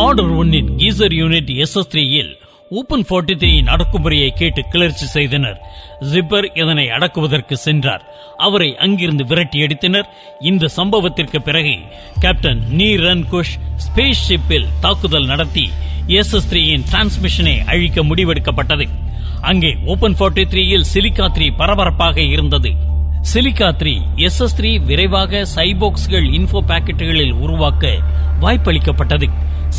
Order ஒன்னின் கீசர் unit S S த்ரீயில் open forty த்ரீயின் அடக்குமுறையை கேட்டு கிளர்ச்சி செய்தனர். ஜிப்பர் இதனை அடக்குவதற்கு சென்றார். அவரை அங்கிருந்து விரட்டி அடித்தனர். இந்த சம்பவத்திற்கு பிறகு கேப்டன் நீ குஷ் ஸ்பேஸ் ஷிப்பில் தாக்குதல் நடத்தி எஸ் எஸ் த்ரீயின் டிரான்ஸ்மிஷனை அழிக்க முடிவெடுக்கப்பட்டது. அங்கே ஓபன் ஃபார்ட்டி த்ரீயில் சிலிகா த்ரீ பரபரப்பாக இருந்தது. Silica three S S three விரைவாக சைபோக்ஸ்கள் இன்ஃபோ பாக்கெட்டுகளில் உருவாக்க வாய்ப்பளிக்கப்பட்டது.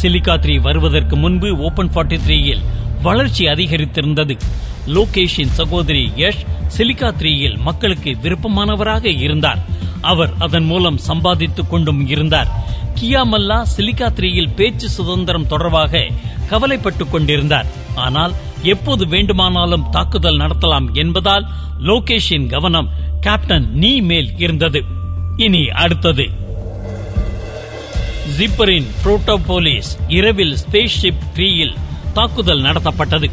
சிலிகா த்ரீ வருவதற்கு முன்பு ஓபன் ஃபார்ட்டி த்ரீயில் வளர்ச்சி அதிகரித்திருந்தது. லோகேஷின் சகோதரி யஷ் சிலிகா த்ரீயில் மக்களுக்கு விருப்பமானவராக இருந்தார். அவர் அதன் மூலம் சம்பாதித்துக் கொண்டும் இருந்தார். கியா மல்லா சிலிகா த்ரீயில் பேச்சு சுதந்திரம் தொடர்பாக கவலைப்பட்டுக் கொண்டிருந்தார். ஆனால் எப்போது வேண்டுமானாலும் தாக்குதல் நடத்தலாம் என்பதால் லோகேஷின் கவனம் கேப்டன் நீ மேல் இருந்தது. இனி அடுத்தது. ஜிப்பரின் புரோட்டோபோலிஸ் இரவில் ஸ்பேஸ் ஷிப் த்ரீயில் தாக்குதல் நடத்தப்பட்டது.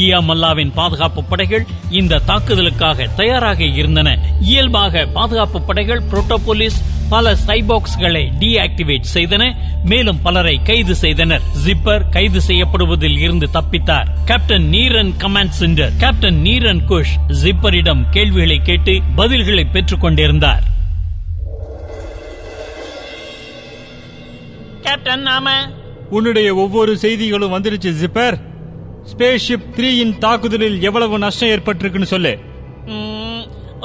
கியா மல்லாவின் பாதுகாப்பு படைகள் இந்த தாக்குதலுக்காக தயாராக இருந்தன. இயல்பாக பாதுகாப்பு படைகள் புரோட்டோபோலிஸ் பல சைபாக்ஸ்களை டீஆக்டிவேட் செய்தன. மேலும் பலரை கைது செய்தனர். ஜிப்பர் கைது செய்யப்படுவதில் இருந்து தப்பித்தார். Captain Neeran command center captain Neeran Kush ஜிப்பரிடம் கேள்விகளை கேட்டு பதில்களை பெற்றுக் கொண்டிருந்தார். கேப்டன் நாம உன்னுடைய ஒவ்வொரு செய்திகளும் வந்துருச்சு ஜிப்பர். ஸ்பேஸ் ஷிப் த்ரீயின் தாக்குதலில் எவ்வளவு நஷ்டம் ஏற்பட்டிருக்குன்னு சொல்லு.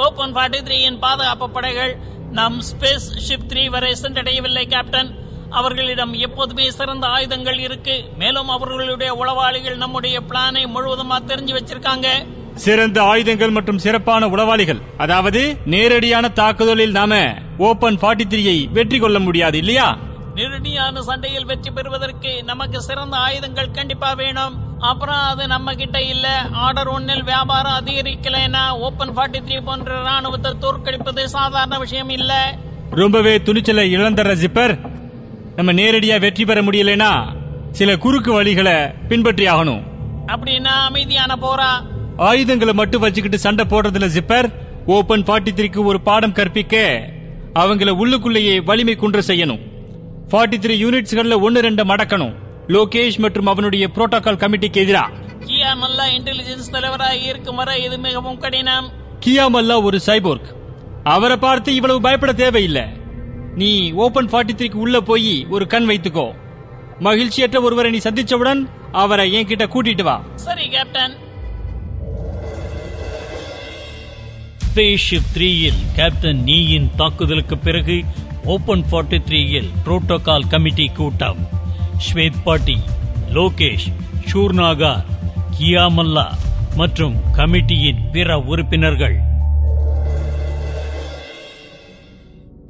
ஓபன் ஃபார்ட்டி த்ரீயின் பாதுகாப்பு படைகள் நம் ஸ்பேஸ் ஷிப் த்ரீ வரை சென்றடையவில்லை கேப்டன் அவர்களிடம் எப்போதுமே சிறந்த ஆயுதங்கள் இருக்கு. மேலும் அவர்களுடைய உளவாளிகள் நம்முடைய பிளானை முழுவதுமா தெரிஞ்சு வச்சிருக்காங்க. சிறந்த ஆயுதங்கள் மற்றும் சிறப்பான உளவாளிகள். அதாவது நேரடியான தாக்குதலில் நாம ஓபன் ஃபார்ட்டி த்ரீயை வெற்றி கொள்ள முடியாது இல்லையா? நேரடியான சண்டையில் வெற்றி பெறுவதற்கு நமக்கு சிறந்த ஆயுதங்கள் கண்டிப்பா வேணும். அப்புறம் அது நம்ம கிட்ட இல்ல. ஆர்டர் ஒன்னில் வியாபாரம் அதிகரிக்கலைன்னா ஓபன் ஃபார்ட்டி த்ரீ போன்ற ராணுவத்தை தோற்கடிப்பது சாதாரண விஷயம் இல்ல. ரொம்பவே துணிச்சலை இழந்துற ஜிப்பர் நம்ம நேரடியா வெற்றி பெற முடியலைன்னா சில குறுக்கு வழிகளை பின்பற்றி ஆகணும். அப்படின்னா அமைதியான போரா? ஆயுதங்களை மட்டும் வச்சுக்கிட்டு சண்டை போடுறதுல ஜிப்பர் ஓபன் ஃபார்ட்டி த்ரீக்கு ஒரு பாடம் கற்பிக்க அவங்கள உள்ளுக்குள்ளேயே வலிமை குன்ற செய்யணும். ஃபார்ட்டி த்ரீ யூனிட்ஸ்கள்ல ஒன்னு ரெண்டு மடக்கணும். லோகேஷ் மற்றும் அவனுடைய புரோட்டோகால் கமிட்டிக்கு எதிரா கியா மல்லா இன்டெலிஜென்ஸ் தலைவராக இருக்கும் வரை இது மிகவும் கடினம். கியாமல்லா ஒரு சைபோர்க் அவரை பார்த்து இவ்வளவு பயப்பட தேவையில்லை. நீ ஓபன் ஃபார்ட்டி த்ரீக்கு உள்ள போய் ஒரு கண் வைத்துக்கோ. மகிழ்ச்சியற்ற ஒருவரை நீ சந்திச்சவுடன் அவரை என்கிட்ட கூட்டிட்டு வா. சரி கேப்டன் ஸ்பேஸ்ஷிப் த்ரீயில் கேப்டன் நீயின் தாக்குதலுக்கு பிறகு ஓபன் ஃபார்ட்டி த்ரீயில் புரோட்டோகால் கமிட்டி கூட்டம். ஸ்வேத் பாட்டி லோகேஷ் ஷூர்நாகார் கியாமல்லா மற்றும் கமிட்டியின் பிற உறுப்பினர்கள்.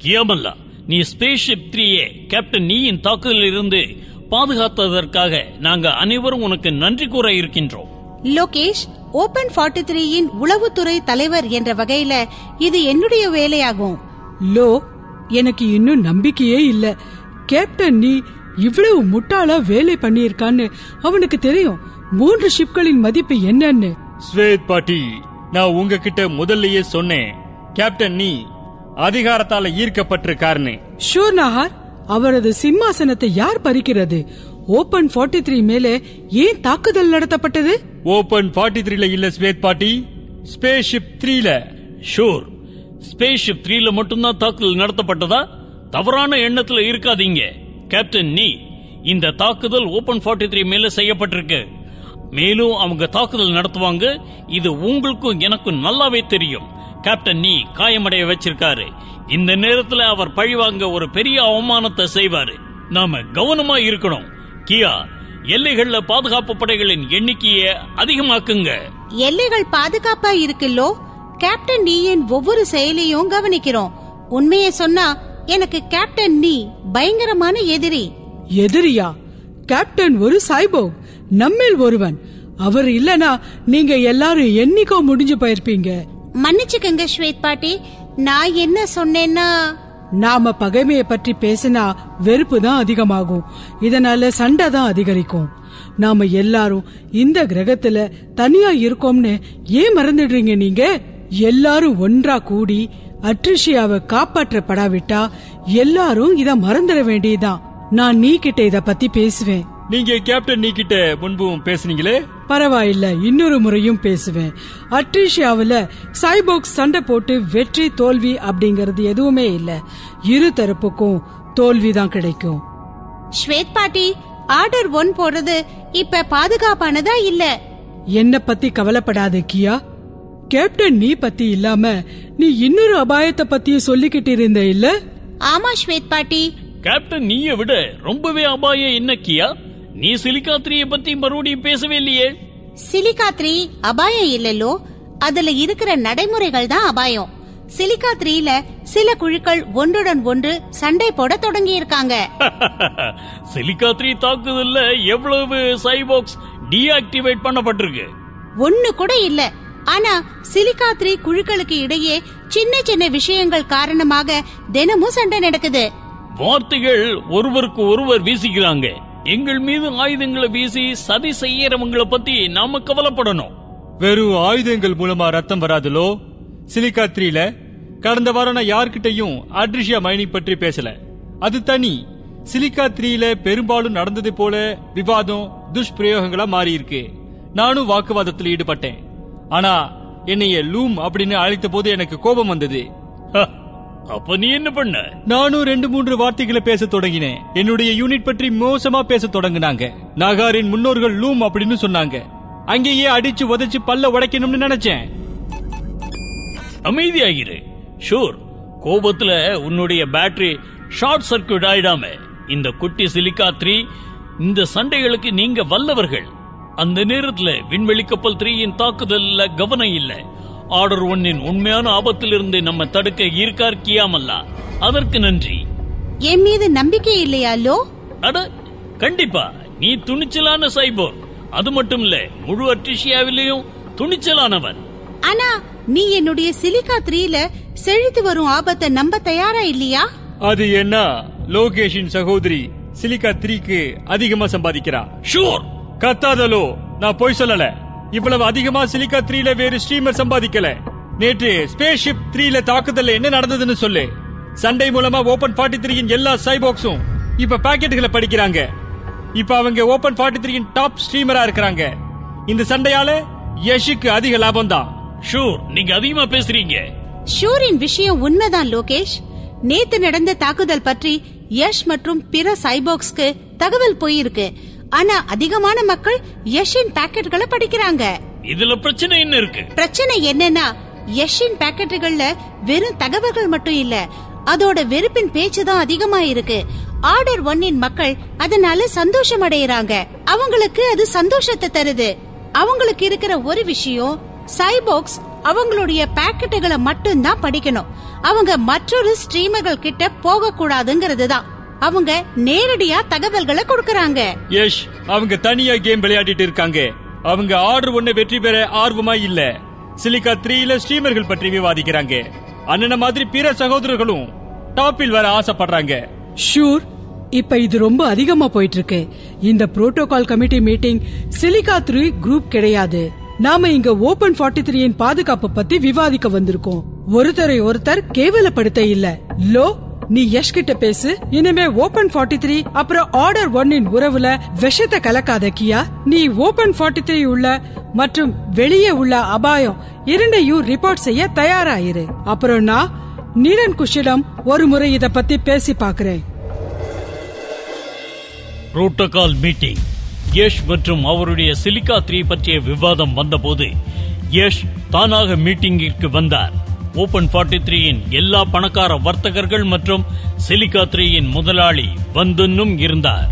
கியாமல்லா நீ ஸ்பேஸ்ஷிப் த்ரீயே கேப்டன் நீயின் தாக்குதலில் இருந்து பாதுகாத்ததற்காக நாங்க அனைவரும் உனக்கு நன்றி கூற இருக்கின்றோம். லோகேஷ் ஓபன் 43 த்ரீயின் உளவுத்துறை தலைவர் என்ற வகையில இது என்னுடைய வேலையாகும். லோ எனக்கு இன்னும் நம்பிக்கையே இல்ல. கேப்டன் நீ இவ்வளவு முட்டாளா வேலை பண்ணியிருக்கான்னு அவனுக்கு தெரியும். மூன்று ஷிப்களின் மதிப்பு என்னன்னு. ஸ்வேத் பாட்டி நான் உங்ககிட்ட முதல்லயே சொன்னேன். கேப்டன் நீ அதிகாரத்தால ஈர்க்கப்பட்டிருக்காருன்னு. ஷூர் நஹார் அவரது சிம்மாசனத்தை யார் பறிக்கிறது? ஓபன் 43 த்ரீ மேலே ஏன் தாக்குதல் நடத்தப்பட்டது? ஓபன் 43 த்ரீல இல்ல ஸ்வேத் பாட்டி ஸ்பேஸ்ஷிப் த்ரீல ஷூர் ஸ்பேஸ்ஷிப் த்ரீல மட்டும்தான் தாக்குதல் நடத்தப்பட்டதா? தவறான எண்ணத்துல இருக்காதீங்க. கேப்டன் நீ இந்த தாக்குதல் ஓபன் 43 த்ரீ மேல செய்யப்பட்டிருக்கு. மேலும் அவங்க தாக்குதல் நடத்துவாங்க. இது உங்களுக்கும் எனக்கும் நல்லாவே தெரியும். கேப்டன் நீ காயமடைய வச்சிருக்காரு. இந்த நேரத்துல அவர் பழிவாங்க ஒரு பெரிய அவமானத்தை செய்வாரு. நாம கவனமா இருக்கணும். கியா எல்லைகள்ல பாதுகாப்பு படைகளின் எண்ணிக்கையை அதிகமாக்குங்க. எல்லைகள் பாதுகாப்பா இருக்குல்லோ? கேப்டன் நீயின் ஒவ்வொரு செயலையும் கவனிக்கிறோம். உண்மையை சொன்னா எனக்கு கேப்டன் நீ பயங்கரமான எதிரி. எதிரியா? கேப்டன் ஒரு சாய்போக் நம்மில் ஒருவன். அவர் இல்லனா நீங்க எல்லாரும் என்னைக்கோ முடிஞ்சு போயிருப்பீங்க. மன்னிச்சுக்கங்க ஸ்வேத் பாட்டி நான் என்ன சொன்னேன்னா? நாம பகைமைய பற்றி பேசினா வெறுப்பு தான் அதிகமாகும். இதனால சண்டை தான் அதிகரிக்கும். நாம எல்லாரும் இந்த கிரகத்துல தனியா இருக்கோம்னு ஏன் மறந்துடுறீங்க நீங்க? எல்லாரும் ஒன்றா கூடி அட்ரிஷியாவை காப்பாற்றப்படாவிட்டா எல்லாரும் இத மறந்துட வேண்டியதுதான். நான் நீ கிட்ட இத பத்தி பேசுவேன். நீங்க கேப்டன் நீ கிட்ட முன்பும் பேசுனீங்களே? பரவாயில்ல இன்னொரு முறையும் பேசுவேன். அட்ரிஷியாவுல சைபோக்ஸ் சண்டை போட்டு வெற்றி தோல்வி அப்படிங்கறது எதுவுமே இல்ல. இரு தரப்புக்கும் தோல்விதான் கிடைக்கும். ஸ்வேத் பாட்டி ஆர்டர் ஒன் போடுறது இப்ப பாதுகாப்பானதா இல்ல? என்ன பத்தி கவலைப்படாத கியா. கேப்டன் நீ பத்தி இல்லாம நீ இன்னொரு அபாயத்தை பத்தியும் சொல்லிக்கிட்டு இருந்த இல்ல? ஆமா ஸ்வேத் பாட்டி. கேப்டன் நீய விட ரொம்பவே அபாயம் என்ன கியா? நீ சிலிகாத்திரிய பத்தி மறுபடியும் பேசவே இல்லையே. சிலிகா த்ரீ அபாயம் இல்லல்லோ அதுல இருக்கிற நடைமுறைகள் தான் அபாயம். சிலிகா த்ரீல சில குழுக்கள் ஒன்றுடன் ஒன்று சண்டை போட தொடங்கி இருக்காங்க சிலிகாத்ரி தாக்குதல்ல எவ்வளவு சைபாக்ஸ் டீஆக்டிவேட் பண்ணப்பட்டிருக்கு? ஒண்ணு கூட இல்ல ஆனா சிலிகா த்ரீ குழுக்களுக்கு இடையே சின்ன சின்ன விஷயங்கள் காரணமாக தினமும் சண்டை நடக்குது. வார்த்தைகள் ஒருவருக்கு ஒருவர் வீசிக்கிறாங்க. எங்கள் மீது ஆயுதங்களை வீசி சதி செய்யறவங்களை பத்தி நாம கவலைப்படணும். வெறும் ஆயுதங்கள் மூலமா ரத்தம் வராதுலோ? சிலிக்கா த்ரீல கடந்த வாரம் நான் யார்கிட்டயும் அட்ரிஷியா மைனிங் பற்றி பேசல. அது தனி. சிலிக்கா த்ரீல பெரும்பாலும் நடந்தது போல விவாதம் துஷ்பிரயோகங்களா மாறி இருக்கு நானும் வாக்குவாதத்தில் ஈடுபட்டேன். ஆனா என்னைய லூம் அப்படின்னு அழைத்த போது எனக்கு கோபம் வந்தது. அப்ப நீ என்ன பண்ண? நானும் ரெண்டு மூன்று வார்த்தைகளை பேச தொடங்கினேன். என்னுடைய யூனிட் பற்றி மோசமா பேச தொடங்கினாங்க. நாகாரின் முன்னோர்கள் லூம் அப்படின்னு சொன்னாங்க. அங்கேயே அடிச்சு உதைச்சு பல்ல உடைக்கணும்னு நினைச்சேன். அமைதியாகிரு ஷூர். கோபத்துல உன்னுடைய பேட்டரி ஷார்ட் சர்க்கியூட் ஆயிடாம. இந்த குட்டி சிலிக்கா த்ரீ இந்த சண்டைகளுக்கு நீங்க வல்லவர்கள். அந்த நேரத்துல விண்வெளி கப்பல் த்ரீயின் தாக்குதல்ல கவனம் இல்ல. ஆர்டர் ஒன்னின் உண்மையான ஆபத்திலிருந்து நம்ம தடுக்க இருக்கார் கியாமல்லா. அதற்கு நன்றி. என் மீது நம்பிக்கை இல்லையா லோ? அட கண்டிப்பா. நீ துணிச்சலான சைபோர். அது மட்டும் இல்ல முழு அட்ரிஷியாவிலையும் துணிச்சலானவன் ஆனா நீ என்னுடைய சிலிகா த்ரீல செழித்து வரும் ஆபத்தை நம்ப தயாரா இல்லையா? அது என்ன? லோகேஷின் சகோதரி சிலிக்கா த்ரீக்கு அதிகமா சம்பாதிக்கிறா. ஷூர் கத்தாதலோ நான் பொய் சொல்லல. இவ்வளவு அதிகமா சிலிக்கா த்ரீல வேறு ஸ்ட்ரீமர் சம்பாதிக்கல. நேற்று ஸ்பேஸ் ஷிப் த்ரீல தாக்குதல்ல என்ன நடந்ததுன்னு சொல்லு. சண்டை மூலமா ஓபன் 43 த்ரீயின் எல்லா சைபாக்ஸும் இப்ப பாக்கெட்டுகளை படிக்கிறாங்க. இப்ப அவங்க ஓபன் 43 த்ரீயின் டாப் ஸ்ட்ரீமரா இருக்கிறாங்க. இந்த சண்டையால யஷுக்கு அதிக லாபம் தான். ஷூர் நீங்க அதிகமா பேசுறீங்க. ஷூரின் விஷயம் உண்மைதான் லோகேஷ். நேத்து நடந்த தாக்குதல் பற்றி யஷ் மற்றும் பிற சைபாக்ஸ்க்கு தகவல் போயிருக்கு. ஆனா அதிகமான மக்கள் யஷின் பாக்கெட்டுகளை படிக்கிறாங்க. இதுல பிரச்சனை என்ன இருக்கு? பிரச்சனை என்னன்னா யஷின் பாக்கெட்டுகள்ல வெறும் தகவல்கள் மட்டும் இல்ல அதோட வெறுப்பின் பேச்சு தான் அதிகமா இருக்கு. ஆர்டர் ஒன்னின் மக்கள் அதனால சந்தோஷம் அடையறாங்க. அவங்களுக்கு அது சந்தோஷத்தை தருது. அவங்களுக்கு இருக்கிற ஒரு விஷயம் சைபாக்ஸ் அவங்களுடைய பாக்கெட்டுகளை மட்டும்தான் படிக்கணும். அவங்க மற்றொரு ஸ்ட்ரீமர்கள் கிட்ட போக கூடாதுங்கிறது தான். அவங்க நேரடியா தகவல்களை கொடுக்கறாங்க. யஷ் அவங்க தனியா கேம் விளையாடிட்டு இருக்காங்க. அவங்க ஆர்டர் ஒண்ணு வெற்றி பெற ஆர்வமா இல்ல. சிலிக்கா த்ரீல ஸ்ட்ரீமர்கள் பற்றி விவாதிக்கிறாங்க. அண்ணன மாதிரி பிற சகோதரர்களும் டாப்பில் வர ஆசைப்படுறாங்க. ஷூர் இப்ப இது ரொம்ப அதிகமா போயிட்டு இருக்கு இந்த protocol committee meeting silica three group கிடையாது. நாம இங்க ஓபன் 43 த்ரீயின் பாதுகாப்பு பத்தி விவாதிக்க வந்திருக்கோம். ஒருத்தரை ஒருத்தர் கேவலப்படுத்த இல்ல. லோ நீ யஷ் கிட்ட பேசு இனிமே ஓபன் 43 த்ரீ அப்புறம் ஆர்டர் ஒன்னின் உறவுல விஷத்தை கலக்காத கியா? நீ ஓபன் 43 த்ரீ உள்ள மற்றும் வெளியே உள்ள அபாயம் இரண்டையும் ரிப்போர்ட் செய்ய தயாராயிரு. அப்புறம் நான் நீரன் குஷிடம் ஒரு முறை இத பத்தி பேசி பாக்குறேன் புரோட்டோகால் மீட்டிங். யஷ் மற்றும் அவருடைய சிலிக்கா த்ரீ பற்றிய விவாதம் வந்தபோது யஷ் தானாக மீட்டிங்கிற்கு வந்தார். ஓபன் 43 த்ரீயின் எல்லா பணக்கார வர்த்தகர்கள் மற்றும் சிலிக்கா த்ரீயின் முதலாளி வந்துன்னும் இருந்தார்.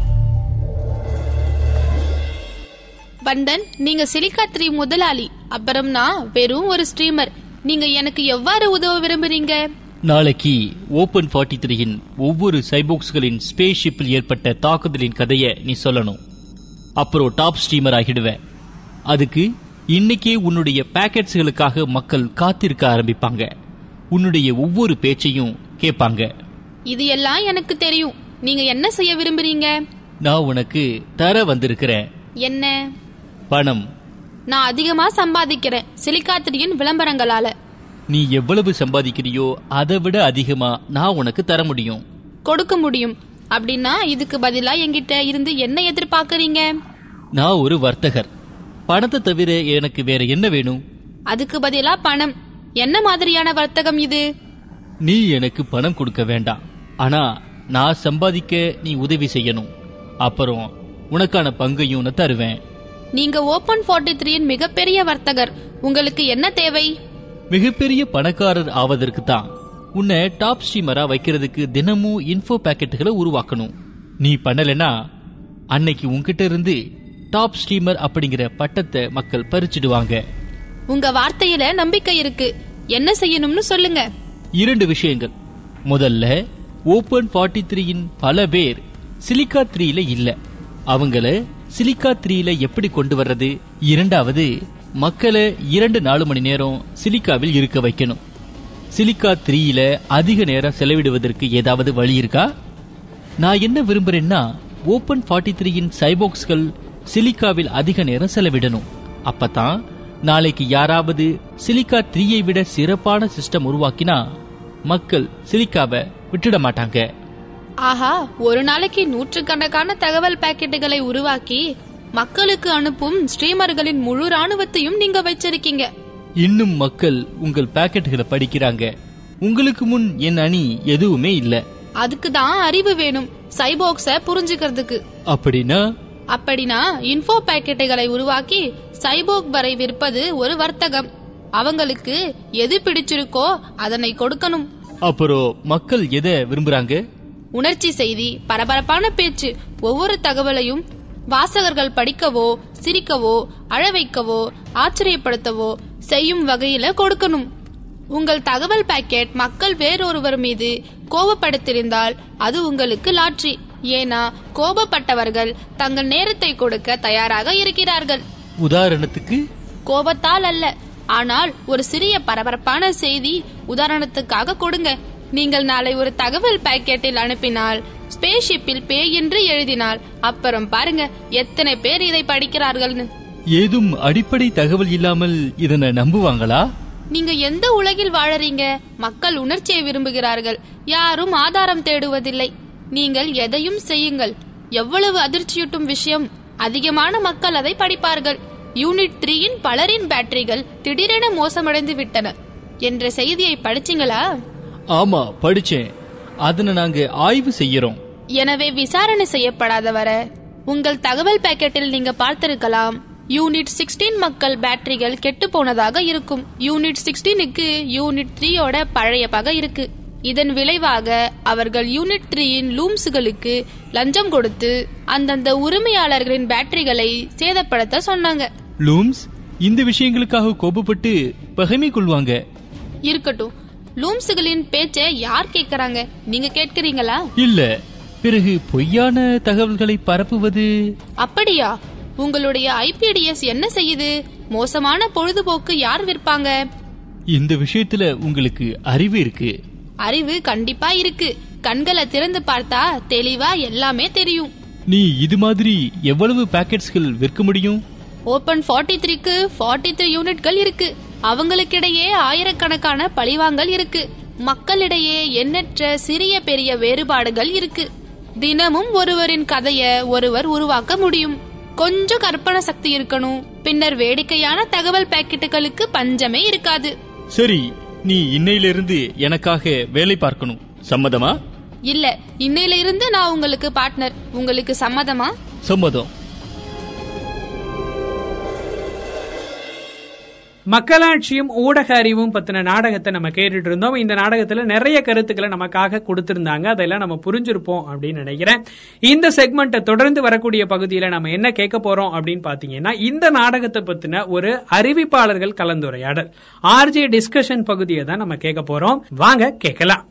பண்டன் நீங்க சிலிக்கா த்ரீ முதலாளி. அப்புறம் நான் வெறும் ஒரு ஸ்ட்ரீமர் நீங்க எனக்கு எவ்வாறு உதவ விரும்புறீங்க? நாளைக்கு ஓபன் 43 த்ரீயின் ஒவ்வொரு சைபோக்ஸ்களின் ஸ்பேஸ் ஷிப்பில் ஏற்பட்ட தாக்குதலின் கதையை நீ சொல்லணும். அப்புறம் டாப் ஸ்ட்ரீமர் ஆகிடுவேன். அதுக்கு இன்னைக்கே உன்னுடைய பேக்கெட்ஸ்களுக்காக மக்கள் காத்திருக்க ஆரம்பிப்பாங்க. உன்னுடைய ஒவ்வொரு பேச்சையும் கேட்பாங்க. இது எல்லாம் எனக்கு தெரியும். நீங்க என்ன செய்ய விரும்புறீங்க? நான் உனக்கு தர வந்திருக்கிறேன். என்ன? பணம். நான் அதிகமா சம்பாதிக்கிறேன். சிலிக்கா த்ரீயின் விளம்பரங்களால. நீ எவ்வளவு சம்பாதிக்கிறியோ அதை விட அதிகமா நான் உனக்கு தர முடியும். கொடுக்க முடியும். அப்படின்னா இதுக்கு பதிலா என்கிட்ட இருந்து என்ன எதிர்பார்க்கறீங்க? நான் ஒரு வர்த்தகர். பணத்தை தவிர எனக்கு வேற என்ன வேணும்? அதுக்கு பதிலா பணம். என்ன மாதிரியான வர்த்தகம் இது? நீ எனக்கு பணம் கொடுக்க வேண்டாம். ஆனா நான் சம்பாதிக்க நீ உதவி செய்யணும். அப்புறம் உனக்கான பங்கையும் நான் தருவேன். நீங்க ஓபன் 43 த்ரீயின் மிகப்பெரிய வர்த்தகர். உங்களுக்கு என்ன தேவை? மிகப்பெரிய பணக்காரர் ஆவதற்கு தான் உன்னை டாப் ஸ்ட்ரீமரா வைக்கிறதுக்கு தினமும் இன்ஃபோ பாக்கெட்டுகளை உருவாக்கணும். நீ பண்ணலைன்னா அன்னைக்கு உன்கிட்ட இருந்து டாப் ஸ்ட்ரீமர் அப்படிங்கிற பட்டத்தை மக்கள் பறிச்சிடுவாங்க. உங்க வார்த்தையில நம்பிக்கை இருக்கு. என்ன செய்யணும்னு சொல்லுங்க. இரண்டு விஷயங்கள். முதல்ல ஓபன் 43 த்ரீயின் பல பேர் சிலிக்கா த்ரீல இல்ல. அவங்கள சிலிக்கா த்ரீல எப்படி கொண்டு வர்றது? இரண்டாவது மக்களை இரண்டு நாலு மணி நேரம் சிலிக்காவில் இருக்க வைக்கணும். சிலிக்கா த்ரீல அதிக நேரம் செலவிடுவதற்கு ஏதாவது வழி இருக்கா? நான் என்ன விரும்புறேன்னா ஓபன் 43 த்ரீயின் சைபோக்ஸ்கள் சிலிக்காவில் அதிக நேரம் செலவிடணும். அப்பதான் நாளைக்கு யாராவது சிலிக்கா த்ரீயை விட சிறப்பான சிஸ்டம் உருவாக்கினா மக்கள் சிலிக்காவை விட்டுட மாட்டாங்க. ஆஹா ஒரு நாளைக்கு நூற்றுக்கணக்கான தகவல் பாக்கெட்டுகளை உருவாக்கி மக்களுக்கு அனுப்பும் ஸ்ட்ரீமர்களின் முழு ராணுவத்தையும் நீங்க வச்சிருக்கீங்க. இன்னும் மக்கள் உங்கள் பாக்கெட்டுகளை படிக்கிறாங்க. உங்களுக்கு முன் என் அணி எதுவுமே இல்ல. அதுக்கு தான் அறிவு வேணும் சைபோக்ஸ புரிஞ்சுக்கிறதுக்கு. அப்படின்னா அப்படின்னா இன்ஃபோ பாக்கெட்டுகளை உருவாக்கி சைபோக் வரை விற்பது ஒரு வர்த்தகம். அவங்களுக்கு எது பிடிச்சிருக்கோ அதனை கொடுக்கணும். அப்புறம் மக்கள் எதை விரும்புறாங்க? உணர்ச்சி செய்தி பரபரப்பான பேச்சு ஒவ்வொரு தகவலையும் வாசகர்கள் படிக்கவோ சிரிக்கவோ அழ வைக்கவோ ஆச்சரியப்படுத்தவோ செய்யும் வகையில கொடுக்கணும். உங்கள் தகவல் பாக்கெட் மக்கள் வேறொருவர் மீது கோபப்படுத்திருந்தால் அது உங்களுக்கு லாட்ரி. ஏன்னா கோபப்பட்டவர்கள் தங்கள் நேரத்தை கொடுக்க தயாராக இருக்கிறார்கள். உதாரணத்துக்கு கோபத்தால் அல்ல. ஆனால் ஒரு சிறிய பரபரப்பான செய்தி உதாரணத்துக்காக கொடுங்க. நீங்கள் நாளை ஒரு தகவல் பாக்கெட்டில் அனுப்பினால் ஸ்பேஸ்ஷிப்பில் பேய் என்று எழுதினால் அப்புறம் பாருங்க எத்தனை பேர் இதை படிக்கிறார்கள்னு. ஏதும் அடிப்படை தகவல் இல்லாமல் இதனை நம்புவாங்களா? நீங்க எந்த உலகில் வாழறீங்க? மக்கள் உணர்ச்சியை விரும்புகிறார்கள். யாரும் ஆதாரம் தேடுவதில்லை. நீங்கள் எதையும் செய்யுங்கள். எவ்வளவு அதிர்ச்சியூட்டும் விஷயம். அதிகமான மக்கள் அதை படிப்பார்கள். யூனிட் த்ரீயின் பலரின் பேட்டரிகள் திடீரென மோசமடைந்து விட்டன. என்ற செய்தியை படிச்சீங்களா? ஆமா படிச்சேன். அதனை நாங்க ஆய்வு செய்யறோம். எனவே விசாரணை செய்யப்படாத வர உங்கள் தகவல் பாக்கெட்டில் நீங்க பார்த்திருக்கலாம். யூனிட் 16 மக்கள் பேட்டரிகள் கெட்டு போனதாக இருக்கும். யூனிட் 16க்கு யூனிட் த்ரீயோட பழைய பகை இருக்கு. இதன் விளைவாக அவர்கள் யூனிட் த்ரீயின் லூம்ஸுகளுக்கு லஞ்சம் கொடுத்து அந்தந்த உரிமையாளர்களின் பேட்டரிகளை சேதப்படுத்த சொன்னாங்க. லூம்ஸ் இந்த விஷயங்களுக்காக கோபப்பட்டு பகைமை கொள்வாங்க. இருக்கட்டும். லூம்ஸுகளின் பேச்சை யார் கேக்குறாங்க? நீங்க கேட்கறீங்களா? இல்ல. பிறகு பொய்யான தகவல்களை பரப்புவது? அப்படியா? உங்களுடைய ஐபிடிஎஸ் என்ன செய்யுது? மோசமான பொழுதுபோக்கு யார் விற்பாங்க? இந்த விஷயத்துல உங்களுக்கு அறிவு இருக்கு. அறிவு கண்டிப்பா இருக்கு. கண்களை திறந்து பார்த்தா தெளிவா எல்லாமே தெரியும். நீ இது மாதிரி எவ்வளவு பாக்கெட்ஸ்கள் விற்க முடியும்? ஓபன் 43 த்ரீக்கு ஃபார்ட்டி த்ரீ யூனிட்கள் இருக்கு. அவங்களுக்கிடையே ஆயிரக்கணக்கான பழிவாங்கல் இருக்கு. மக்களிடையே எண்ணற்ற சிறிய பெரிய வேறுபாடுகள் இருக்கு. தினமும் ஒருவரின் கதைய ஒருவர் உருவாக்க முடியும். கொஞ்சம் கற்பனை சக்தி இருக்கணும். பின்னர் வேடிக்கையான தகவல் பாக்கெட்டுகளுக்கு பஞ்சமே இருக்காது. சரி நீ இன்னையிலிருந்து எனக்காக வேலை பார்க்கணும். சம்மதமா? இல்ல இன்னையில இருந்து நான் உங்களுக்கு பார்ட்னர் உங்களுக்கு சம்மதமா? சம்மதம். மக்களாட்சியும் ஊடக அறிவும் பத்தின நாடகத்தை நம்ம கேட்டுட்டு இருந்தோம். இந்த நாடகத்துல நிறைய கருத்துக்களை நமக்காக கொடுத்திருந்தாங்க. அதெல்லாம் நம்ம புரிஞ்சிருப்போம் அப்படின்னு நினைக்கிறேன். இந்த செக்மெண்ட்டை தொடர்ந்து வரக்கூடிய பகுதியில நம்ம என்ன கேட்க போறோம் அப்படின்னு பாத்தீங்கன்னா இந்த நாடகத்தை பத்தின ஒரு அறிவிப்பாளர்கள் கலந்துரையாடல். ஆர்ஜே டிஸ்கஷன் பகுதியை தான் நம்ம கேட்க போறோம். வாங்க கேட்கலாம்.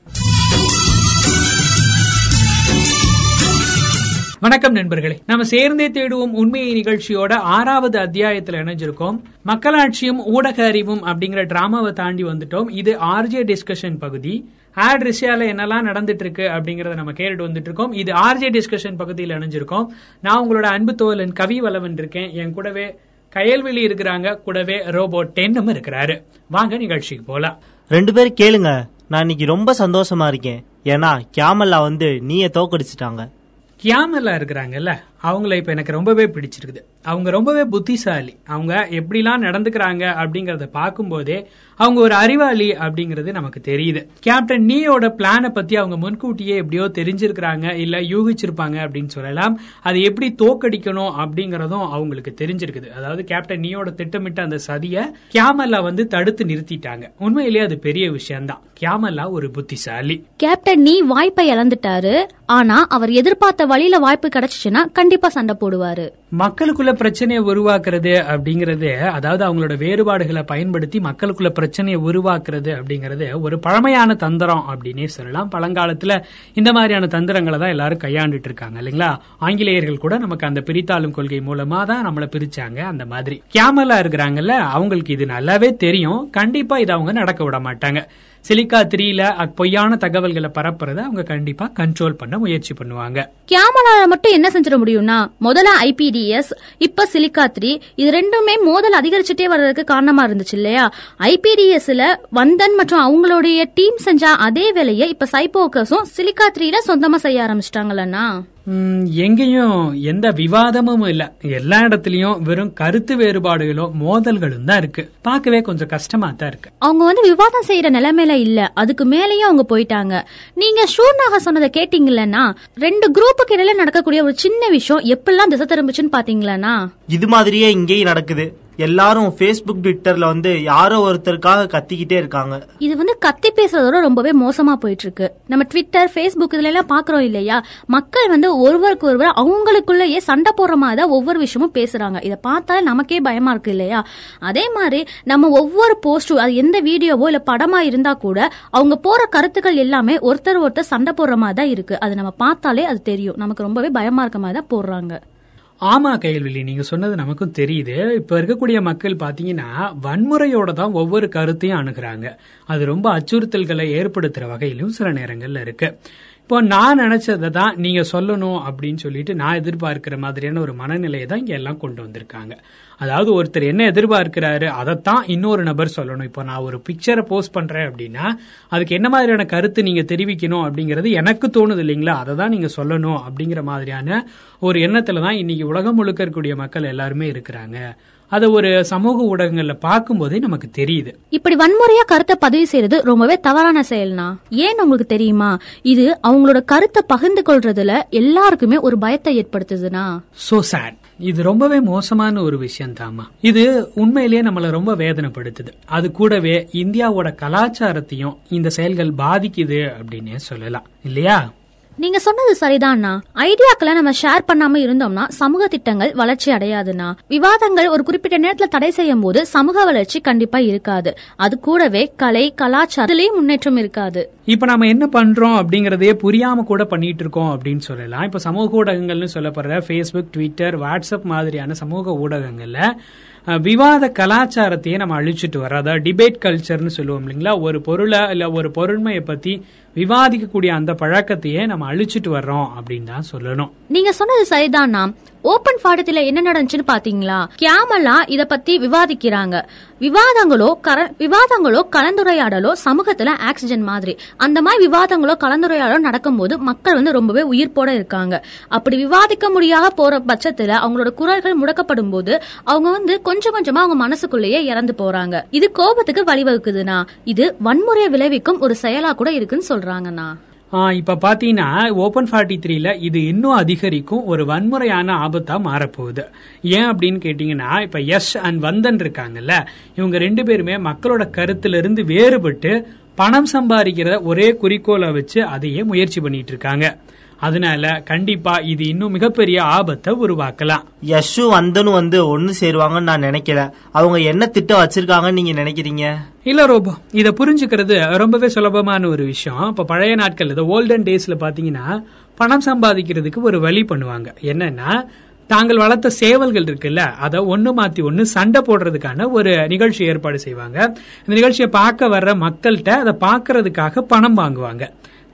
வணக்கம் நண்பர்களே. நம்ம சேர்ந்தே தேடுவோம் உண்மையை நிகழ்ச்சியோட ஆறாவது அத்தியாயத்துல இணைஞ்சிருக்கோம். மக்களாட்சியும் ஊடக அறிவும் அப்படிங்கிற டிராமாவை தாண்டி வந்துட்டோம். இது ஆர்ஜே டிஸ்கஷன் பகுதி. ஆட் ரிஷியால என்னெல்லாம் நடந்துட்டு இருக்கு அப்படிங்கறத நம்ம கேட்டுட்டு வந்துட்டு இருக்கோம் இது ஆர்ஜே டிஸ்கஷன் பகுதியில் இணைஞ்சிருக்கோம். நான் உங்களோட அன்பு தோழன் கவி வளவன் இருக்கேன். என் கூடவே கயல்வெளி இருக்கிறாங்க. கூடவே ரோபோட் டென்னும் இருக்கிறாரு. வாங்க நிகழ்ச்சிக்கு போலாம். ரெண்டு பேரும் கேளுங்க. நான் இன்னைக்கு ரொம்ப சந்தோஷமா இருக்கேன். ஏன்னா கேமல்லா வந்து நீய தோக்கடிச்சிட்டாங்க. கியாமல்லா இருக்கிறாங்கல்ல? அவங்கள இப்ப எனக்கு ரொம்பவே பிடிச்சிருக்குது. அவங்க ரொம்பவே புத்திசாலி. அவங்க எப்படிலாம் நடந்துக்கிறாங்க அப்படிங்கறத பார்க்கும்போதே அவங்க ஒரு அறிவாளி அப்படிங்கறது நமக்கு தெரியுது. கேப்டன் நீயோட பிளானை பத்தி அவங்க முன்கூட்டியே எப்படியோ தெரிஞ்சிருக்கிறாங்க இல்ல யூகிச்சிருப்பாங்க அப்படின்னு சொல்லலாம். அதை எப்படி தோக்கடிக்கணும் அப்படிங்கறதும் அவங்களுக்கு தெரிஞ்சிருக்குது. அதாவது கேப்டன் நீயோட திட்டமிட்ட அந்த சதிய கேமல்லா வந்து தடுத்து நிறுத்திட்டாங்க. உண்மையிலேயே அது பெரிய விஷயம்தான். கேமல்லா ஒரு புத்திசாலி. கேப்டன் நீ வாய்ப்பை இழந்துட்டாரு. ஆனா அவர் எதிர்பார்த்த வழியில வாய்ப்பு கிடைச்சிச்சுன்னா கண்டிப்பா சண்டை போடுவாரு. மக்களுக்குள்ள பிரச்சனையை உருவாக்குறது அப்படிங்கறது அதாவது அவங்களோட வேறுபாடுகளை பயன்படுத்தி மக்களுக்குள்ள பிரச்சனையை உருவாக்குறது அப்படிங்கறது ஒரு பழமையான தந்திரம் அப்படின்னே சொல்லலாம். பழங்காலத்துல இந்த மாதிரியான தந்திரங்களை தான் எல்லாரும் கையாண்டுட்டு இருக்காங்க இல்லைங்களா? ஆங்கிலேயர்கள் கூட நமக்கு அந்த பிரித்தாளும் கொள்கை மூலமா தான் நம்மள பிரிச்சாங்க அந்த மாதிரி. கேமலா இருக்கிறாங்கல்ல அவங்களுக்கு இது நல்லாவே தெரியும். கண்டிப்பா இதை அவங்க நடக்க விட மாட்டாங்க. சிலிக்கா த்ரீல பொய்யான தகவல்களை பரப்புறத அவங்க கண்டிப்பா கண்ட்ரோல் பண்ண முயற்சி பண்ணுவாங்க. கேமரால மட்டும் என்ன செஞ்சிட முடியும்னா முதல்ல ஐபிடிஎஸ் இப்ப சிலிக்கா த்ரீ இது ரெண்டுமே மோதல் அதிகரிச்சுட்டே வர்றதுக்கு காரணமா இருந்துச்சு இல்லையா? ஐபிடிஎஸ்ல வந்தன் மற்றும் அவங்களுடைய டீம் செஞ்ச அதே வேலையை இப்ப சைபோக்கஸும் சிலிக்கா த்ரீல சொந்தமா செய்ய ஆரம்பிச்சிட்டாங்களா எங்கேயும் எந்த விவாதமும் இல்ல. எல்லா இடத்துலயும் வெறும் கருத்து வேறுபாடுகளும் மோதல்களும் தான் இருக்கு. பார்க்கவே கொஞ்சம் கஷ்டமா தான் இருக்கு. அவங்க வந்து விவாதம் செய்யற நிலைமையில இல்ல. அதுக்கு மேலேயும் அவங்க போயிட்டாங்க. நீங்க ஷூர்னாக சொன்னதை கேட்டீங்களன்னா ரெண்டு குரூப்புக்கு இடையில நடக்கக்கூடிய ஒரு சின்ன விஷயம் எப்பெல்லாம் திசை திரும்பிச்சுன்னு பாத்தீங்களா இது மாதிரியே இங்கேயும் நடக்குது. எல்லாரும் ஃபேஸ்புக் ட்விட்டர்ல வந்து யாரோ ஒருத்தருக்காக கத்திக்கிட்டே இருக்காங்க. இது வந்து கத்தி பேசுறதோட ரொம்பவே மோசமா போயிட்டு இருக்கு நம்ம ட்விட்டர் ஃபேஸ்புக் இதுல எல்லாம் பாக்குறோம் இல்லையா? மக்கள் வந்து ஒருவருக்கு ஒருவர் அவங்களுக்குள்ளேயே சண்டை போடுற மாதிரி தான் ஒவ்வொரு விஷயமும் பேசுறாங்க. இதை பார்த்தாலே நமக்கே பயமா இருக்கு இல்லையா? அதே மாதிரி நம்ம ஒவ்வொரு போஸ்டும் அது எந்த வீடியோவோ இல்ல படமா இருந்தா கூட அவங்க போற கருத்துக்கள் எல்லாமே ஒருத்தர் ஒருத்தர் சண்டை போடுற மாதிரி தான் இருக்கு. அது நம்ம பார்த்தாலே அது தெரியும். நமக்கு ரொம்பவே பயமா இருக்க மாதிரி தான் போடுறாங்க. ஆமா கேள்வி நீங்க சொன்னது நமக்கும் தெரியுது. இப்ப இருக்கக்கூடிய மக்கள் பாத்தீங்கன்னா வன்முறையோட தான் ஒவ்வொரு கருத்தையும் அணுகிறாங்க. அது ரொம்ப அச்சுறுத்தல்களை ஏற்படுத்துற வகையிலும் சில நேரங்கள்ல இருக்கு. இப்போ நான் நினைச்சதை தான் நீங்க சொல்லணும் அப்படின்னு சொல்லிட்டு நான் எதிர்பார்க்கிற மாதிரியான ஒரு மனநிலையை தான் இங்க எல்லாம் கொண்டு வந்திருக்காங்க. அதாவது ஒருத்தர் என்ன எதிர்பார்க்கிறாரு அதைத்தான் இன்னொரு நபர் சொல்லணும். இப்போ நான் ஒரு பிக்சரை போஸ்ட் பண்றேன் அப்படின்னா அதுக்கு என்ன மாதிரியான கருத்து நீங்க தெரிவிக்கணும் அப்படிங்கிறது எனக்கு தோணுது இல்லைங்களா? அதை தான் நீங்க சொல்லணும் அப்படிங்கிற மாதிரியான ஒரு எண்ணத்துல தான் இன்னைக்கு உலகம் முழுக்க இருக்கக்கூடிய மக்கள் எல்லாருமே இருக்கிறாங்க. அதை ஒரு சமூக ஊடகங்கள்ல பார்க்கும்போதே நமக்கு தெரியுது. இப்படி வன்முறையா கருத்தை பதிவு செய்யறது ரொம்பவே தவறான செயல்னா ஏன் உங்களுக்கு தெரியுமா? இது அவங்களோட கருத்தை பகிர்ந்து கொள்றதுல எல்லாருக்குமே ஒரு பயத்தை ஏற்படுத்துதுன்னா சோ சேட் இது ரொம்பவே மோசமான ஒரு விஷயம் தாமா இது உண்மையிலேயே நம்மள ரொம்ப வேதனைப்படுத்துது. அது கூடவே இந்தியாவோட கலாச்சாரத்தையும் இந்த செயல்கள் பாதிக்குது அப்படின்னே சொல்லலாம். இல்லையா? நீங்க சொன்னது சரிதான்ண்ணா ஐடியாக்களை நம்ம ஷேர் பண்ணாம இருந்தோம்னா சமூக திட்டங்கள் வளர்ச்சி அடையாதுண்ணா. விவாதங்கள் ஒரு குறிப்பிட்ட நேரத்துல தடை செய்யும் போது சமூக வளர்ச்சி கண்டிப்பா இருக்காது. அது கூடவே கலை கலாச்சாரத்திலேயே முன்னேற்றம் இருக்காது. இப்ப நாம என்ன பண்றோம் அப்படிங்கறதையே புரியாம கூட பண்ணிட்டு இருக்கோம் அப்படின்னு சொல்லலாம். இப்ப சமூக ஊடகங்கள்னு சொல்லப்படுற ஃபேஸ்புக் ட்விட்டர் வாட்ஸ்அப் மாதிரியான சமூக ஊடகங்கள்ல விவாத கலாச்சாரத்தையே நம்ம அழிச்சிட்டு வரோம் அதாவது டிபேட் கல்ச்சர்னு சொல்லுவோம் இல்லைங்களா? ஒரு பொருளை இல்ல ஒரு பொருண்மையை பத்தி விவாதிக்கக்கூடிய அந்த பழக்கத்தையே நம்ம அழிச்சிட்டு வர்றோம் அப்படின்னு தான் சொல்லணும். நீங்க சொன்னது சரிதான்னா ஓபன் பாடத்துல என்ன நடந்துச்சுன்னு பாத்தீங்களா? கியாமலா இத பத்தி விவாதிக்கிறாங்க. விவாதங்களோ கர- விவாதங்களோ கலந்துரையாடலோ சமூகத்துல ஆக்சிஜன் மாதிரி. அந்த மாதிரி விவாதங்களோ கலந்துரையாடலோ நடக்கும்போது மக்கள் வந்து ரொம்பவே உயிர்ப்போட இருக்காங்க. அப்படி விவாதிக்க முடியாத போற பட்சத்துல அவங்களோட குரல்கள் முடக்கப்படும் போது அவங்க வந்து கொஞ்சம் கொஞ்சமா அவங்க மனசுக்குள்ளேயே இறந்து போறாங்க. இது கோபத்துக்கு வழிவகுக்குதுன்னா இது வன்முறையை விளைவிக்கும் ஒரு செயலா கூட இருக்குன்னு சொல்றாங்கண்ணா. இப்ப பாத்தீங்கன்னா ஓபன் ஃபார்ட்டி த்ரீல இது இன்னும் அதிகரிக்கும் ஒரு வன்முறையான ஆபத்தா மாறப்போகுது. ஏன் அப்படின்னு கேட்டீங்கன்னா இப்ப எஸ் அண்ட் வந்தன் இருக்காங்கல்ல இவங்க ரெண்டு பேருமே மக்களோட கருத்துல இருந்து வேறுபட்டு பணம் சம்பாதிக்கிறத ஒரே குறிக்கோளை வச்சு அதையே முயற்சி பண்ணிட்டு இருக்காங்க. அதனால கண்டிப்பா இது இன்னும் மிகப்பெரிய ஆபத்தை உருவாக்கலாம். யஷு வந்தனும் வந்து ஒன்னு சேருவாங்கன்னு நான் நினைக்கல. அவங்க என்ன திட்டம் வச்சிருக்காங்கன்னு நீங்க நினைக்கிறீங்க? இல்ல ரோபோ இத புரிஞ்சுக்கிறது ரொம்பவே சுலபமான ஒரு விஷயம். இப்ப பழைய நாட்கள் இந்த ஓல்டன் டேஸ்ல பாத்தீங்கன்னா பணம் சம்பாதிக்கிறதுக்கு ஒரு வழி பண்ணுவாங்க. என்னன்னா தாங்கள் வளர்த்த சேவல்கள் இருக்குல்ல அதை ஒண்ணு மாத்தி ஒண்ணு சண்டை போடுறதுக்கான ஒரு நிகழ்ச்சி ஏற்பாடு செய்வாங்க. இந்த நிகழ்ச்சியை பார்க்க வர்ற மக்கள்கிட்ட அதை பார்க்கறதுக்காக பணம் வாங்குவாங்க.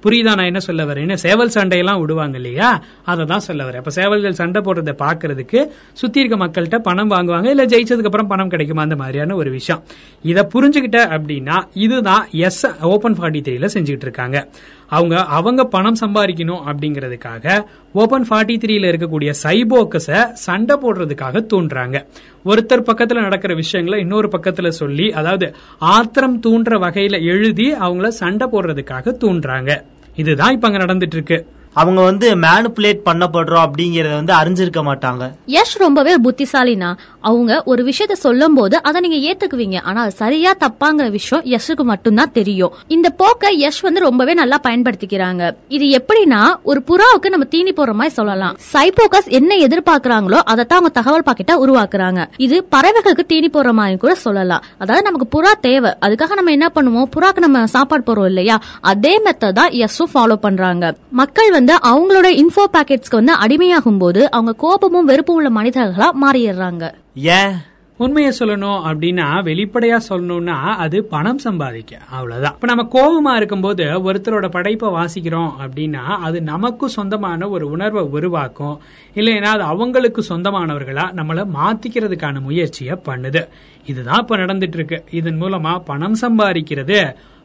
புரியுதா நான் என்ன சொல்ல வரேன் சேவல் சண்டையெல்லாம் விடுவாங்க இல்லையா? அதை தான் சொல்ல வரேன். அப்ப சேவல்கள் சண்டை போடுறதை பார்க்கறதுக்கு சுத்தி இருக்க மக்கள்கிட்ட பணம் வாங்குவாங்க இல்ல ஜெயிச்சதுக்கு அப்புறம் பணம் கிடைக்குமா? அந்த மாதிரியான ஒரு விஷயம். இதை புரிஞ்சுக்கிட்ட அப்படின்னா இதுதான் எஸ் ஓபன் ஃபார்ட்டி த்ரீல செஞ்சுக்கிட்டு இருக்காங்க. அவங்க அவங்க பணம் சம்பாதிக்கணும் அப்படிங்கறதுக்காக ஓபன் ஃபார்ட்டி த்ரீல இருக்கக்கூடிய சைபோக்கஸ சண்டை போடுறதுக்காக தூண்டுறாங்க. ஒருத்தர் பக்கத்துல நடக்கிற விஷயங்களை இன்னொரு பக்கத்துல சொல்லி அதாவது ஆத்திரம் தூண்டுற வகையில எழுதி அவங்கள சண்டை போடுறதுக்காக தூண்டுறாங்க. இதுதான் இப்ப அங்க நடந்துட்டு இருக்கு. அவங்க வந்து மேனுப்புலேட் பண்ணப்படுறோம் அப்படிங்கறத வந்து அறிஞ்சிருக்க மாட்டாங்க. யஷ் ரொம்பவே புத்திசாலினா. அவங்க ஒரு விஷயத்த சொல்லும் போது அதை நீங்க ஏத்துக்குவீங்க. ஆனா அது சரியா தப்பாங்கிற விஷயம் யஷுக்கு மட்டும்தான் தெரியும். இந்த போக்க யஷ் வந்து ரொம்பவே நல்லா பயன்படுத்திக்கிறாங்க. இது எப்படின்னா ஒரு புறாவுக்கு நம்ம தீனி போடுற மாதிரி சொல்லலாம். சைபோகஸ் என்ன எதிர்பார்க்கறாங்களோ அதைத்தான் அவங்க தகவல் பாக்கெட்டா உருவாக்குறாங்க. இது பறவைகளுக்கு தீனி போடுற மாதிரி கூட சொல்லலாம். அதாவது நமக்கு புறா தேவை. அதுக்காக நம்ம என்ன பண்ணுவோம்? புறாக்கு நம்ம சாப்பாடு போறோம் இல்லையா? அதே மெத்தட் தான் யஷும் ஃபாலோ பண்றாங்க. மக்கள் வந்து அவங்களோட இன்ஃபோ பாக்கெட்ஸ்க்கு வந்து அடிமையாகும் போது அவங்க கோபமும் வெறுப்பும் உள்ள மனிதர்களா மாறிடுறாங்க. ஏன்? உண்மையை சொல்லணும் அப்படின்னா வெளிப்படையா சொல்லணும்னா அது பணம் சம்பாதிக்க. அவ்வளவுதான். இப்ப நம்ம கோபமா இருக்கும்போது ஒருத்தரோட படைப்பை வாசிக்கிறோம் அப்படின்னா அது நமக்கு சொந்தமான ஒரு உணர்வை உருவாக்கும். இல்லைன்னா அது அவங்களுக்கு சொந்தமானவர்களா நம்மள மாத்திக்கிறதுக்கான முயற்சியை பண்ணுது. இதுதான் இப்ப நடந்துட்டு இருக்கு. இதன் மூலமா பணம் சம்பாதிக்கிறது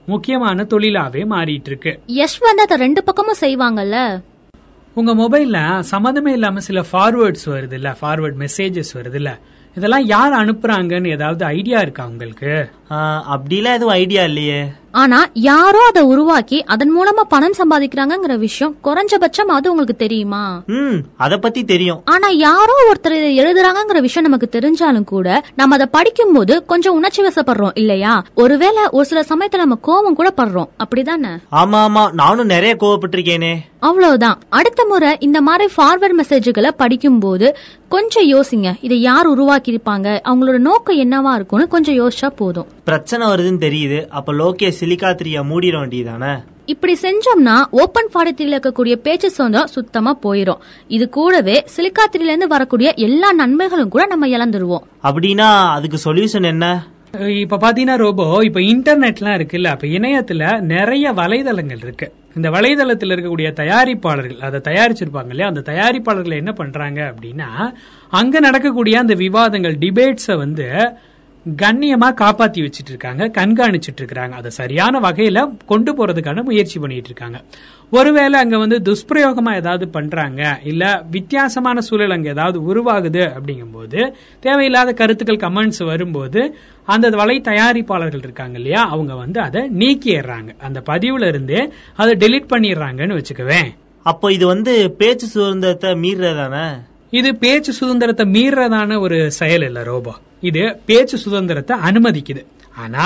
முக்கியமான தொழிலாவே மாறிட்டு இருக்கு யஷ் வந்து அதை ரெண்டு பக்கமும் செய்வாங்கல்ல? உங்க மொபைல்ல சம்மந்தமே இல்லாம சில ஃபார்வேர்ட்ஸ் வருது இல்ல ஃபார்வர்ட் மெசேஜஸ் வருது இல்ல இதெல்லாம் யார் அனுப்புறாங்கன்னு ஏதாவது ஐடியா இருக்கா உங்களுக்கு? அப்படிலாம் எதுவும் ஐடியா இல்லையே. ஆனா யாரோ அதை உருவாக்கி அதன் மூலமா பணம் சம்பாதிக்கிறாங்கங்கிற விஷயம் குறைஞ்சபட்சம் அது உங்களுக்கு தெரியுமா? அத பத்தி தெரியும். ஆனா யாரோ ஒருத்தர் இதை எழுதுறாங்கங்கிற விஷயம் நமக்கு தெரிஞ்சாலும் கூட நம்ம அதை படிக்கும் போது கொஞ்சம் உணர்ச்சி வசப்படுறோம் இல்லையா? ஒருவேளை ஒரு சில சமயத்துல நம்ம கோபம் கூட படுறோம். அப்படிதானே? ஆமா ஆமா. நானும் நிறைய கோவப்பட்டிருக்கேனே. அவ்வளவுதான். அடுத்த முறை இந்த மாதிரி ஃபார்வர்ட் மெசேஜ்களை படிக்கும்போது கொஞ்சம் யோசிங்க. இதை யார் உருவாக்கி இருப்பாங்க அவங்களோட நோக்கம் என்னவா இருக்கும்னு கொஞ்சம் யோசிச்சா போதும். பிரச்சனை வருதுன்னு தெரியுது. அப்ப லோகேஷ் சிலிக்கா த்ரீய மூடிட வேண்டியதானே இப்படி செஞ்சோம்னா ஓபன் பாடத்தில் இருக்கக்கூடிய பேச்சு சொந்தம் சுத்தமா போயிடும் இது கூடவே சிலிக்காத்திரில இருந்து வரக்கூடிய எல்லா நன்மைகளும் கூட நம்ம இழந்துருவோம். அப்படின்னா அதுக்கு சொல்யூஷன் என்ன? இப்ப பாத்தீங்கன்னா ரோபோ இப்ப இன்டர்நெட்லாம் இருக்குல்ல அப்ப இணையத்துல நிறைய வலைதளங்கள் இருக்கு. இந்த வலைதளத்தில் இருக்கக்கூடிய தயாரிப்பாளர்கள் அதை தயாரிச்சிருப்பாங்க இல்லையா? அந்த தயாரிப்பாளர்கள் என்ன பண்றாங்க அப்படின்னா அங்க நடக்கக்கூடிய அந்த விவாதங்கள் டிபேட்ஸை வந்து கண்ணியமா காப்பாத்தி வச்சிட்டு இருக்காங்க கண்காணிச்சிட்டு இருக்காங்க அதை சரியான வகையில கொண்டு போறதுக்கான முயற்சி பண்ணிட்டு இருக்காங்க ஒருவேளை அங்க வந்து துஷ்பிரயோகமா ஏதாவது பண்றாங்க இல்ல வித்தியாசமான சூழல் அங்க ஏதாவது உருவாகுது அப்படிங்கும்போது தேவையில்லாத கருத்துக்கள் கமெண்ட்ஸ் வரும்போது அந்த வலை தயாரிப்பாளர்கள் இருக்காங்க இல்லையா அவங்க வந்து அதை நீக்கிடுறாங்க அந்த பதிவுல இருந்தே அதை டெலீட் பண்ணிடுறாங்கன்னு வச்சுக்கவேன். அப்போ இது வந்து பேச்சு சுதந்திரத்தை மீறதானே இது பேச்சு சுதந்திரத்தை மீறதான ஒரு செயல் இல்ல ரோபோ. இது பேச்சு சுதந்திரத்தை அனுமதிக்குது. ஆனா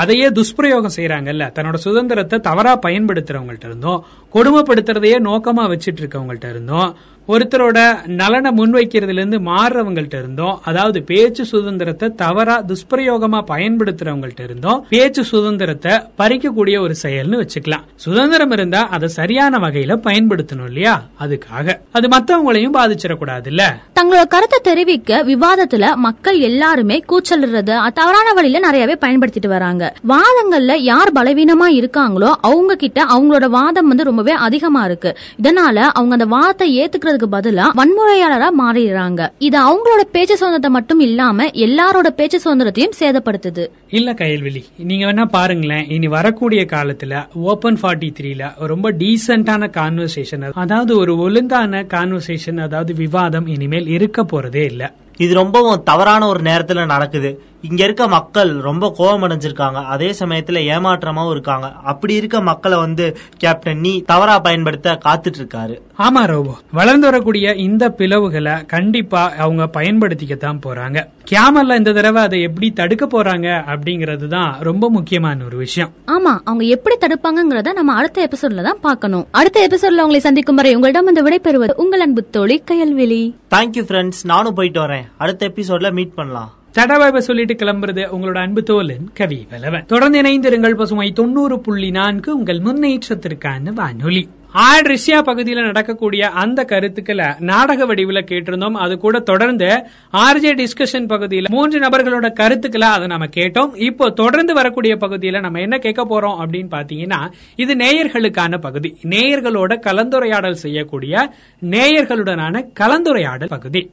அதையே துஷ்பிரயோகம் செய்யறாங்கல்ல தன்னோட சுதந்திரத்தை தவறா பயன்படுத்துறவங்கள்ட்ட இருந்தும் கொடுமைப்படுத்துறதையே நோக்கமா வச்சிட்டு இருக்கவங்கள்ட்ட இருந்தும் ஒருத்தரோட நலனை முன்வைக்கிறதுல இருந்து மாறுறவங்கள்ட்ட இருந்தோம். அதாவது பேச்சு சுதந்திரத்தை தவறா துஷ்பிரயோகமா பயன்படுத்துறவங்கள்ட்ட இருந்தோம். பேச்சு சுதந்திரத்தை பறிக்கக்கூடிய ஒரு செயல்னு வச்சுக்கலாம். சுதந்திரம் இருந்தா அதை சரியான வகையில பயன்படுத்தணும் இல்லையா? அதுக்காக. அது மத்தவங்களையும் பாதிச்சிடக்கூடாது இல்ல தங்களோட கருத்தை தெரிவிக்க விவாதத்துல மக்கள் எல்லாருமே கூச்சலிடுறது தவறான வழியில நிறையவே பயன்படுத்திட்டு வராங்க. வாதங்கள்ல யார் பலவீனமா இருக்காங்களோ அவங்க கிட்ட அவங்களோட வாதம் வந்து ரொம்பவே அதிகமா இருக்கு. இதனால அவங்க அந்த வாதத்தை ஏத்துக்கிறதுக்கு பதிலா வன்முறையாளரா மாறிடுறாங்க. இது அவங்களோட பேச்சு சுதந்திரத்தை மட்டும் இல்லாம எல்லாரோட பேச்சு சுதந்திரத்தையும் சேதப்படுத்துது. இல்ல கையல்வெளி நீங்க வேணா பாருங்களேன். இனி வரக்கூடிய காலத்துல ஓபன் ஃபார்ட்டி த்ரீல ரொம்ப டீசென்டான கான்வர்சேஷன் அதாவது ஒரு ஒழுங்கான கான்வர்சேஷன் அதாவது விவாதம் இனிமேல் இருக்க போறதே இல்ல. இது ரொம்பவும் தவறான ஒரு நேரத்துல நடக்குது. இங்க இருக்க மக்கள் ரொம்ப கோபம் அடைஞ்சிருக்காங்க அதே சமயத்துல ஏமாற்றமாவும் இருக்காங்க. அப்படி இருக்க மக்களை வந்து கேப்டன் நீ தவறா பயன்படுத்த காத்துட்டு இருக்காரு ஆமா ரோபோ. வளர்ந்து வரக்கூடிய இந்த பிளவுகளை கண்டிப்பா அவங்க பயன்படுத்திக்கத்தான் போறாங்க. கேமல்ல இந்த தடவை அதை எப்படி தடுக்க போறாங்க அப்படிங்கறது தான் ரொம்ப முக்கியமான ஒரு விஷயம். ஆமா அவங்க எப்படி தடுப்பாங்கங்கறத நம்ம அடுத்த எபிசோட்ல தான் பார்க்கணும். அடுத்த எபிசோட்ல உங்களை சந்திக்கும் வரை உங்களிடம் இந்த விடைபெறுவது உங்கள் அன்பு தோழி கயல்வெளி தேங்க்யூ ஃப்ரெண்ட்ஸ் நானும் போயிட்டு வரேன். அடுத்த எபிசோட்ல மீட் பண்ணலாம். தடவை சொல்லிட்டு கிளம்புறது உங்களோட அன்பு தோலன் கவி வலவன் தொடர்ந்து இணைந்திருங்கள் பசுமை தொண்ணூறு புள்ளி நான்கு உங்கள் முன்னேற்றத்திற்கான வானொலி. ஆட் ரிஷியா பகுதியில நடக்கக்கூடிய அந்த கருத்துக்களை நாடக வடிவில் கேட்டிருந்தோம். அது கூட தொடர்ந்து ஆர்ஜே டிஸ்கஷன் பகுதியில மூன்று நபர்களோட கருத்துக்களை அதை நம்ம கேட்டோம். இப்போ தொடர்ந்து வரக்கூடிய பகுதியில நம்ம என்ன கேட்க போறோம் அப்படின்னு பாத்தீங்கன்னா இது நேயர்களுக்கான பகுதி. நேயர்களோட கலந்துரையாடல் செய்யக்கூடிய நேயர்களுடனான கலந்துரையாடல் பகுதி.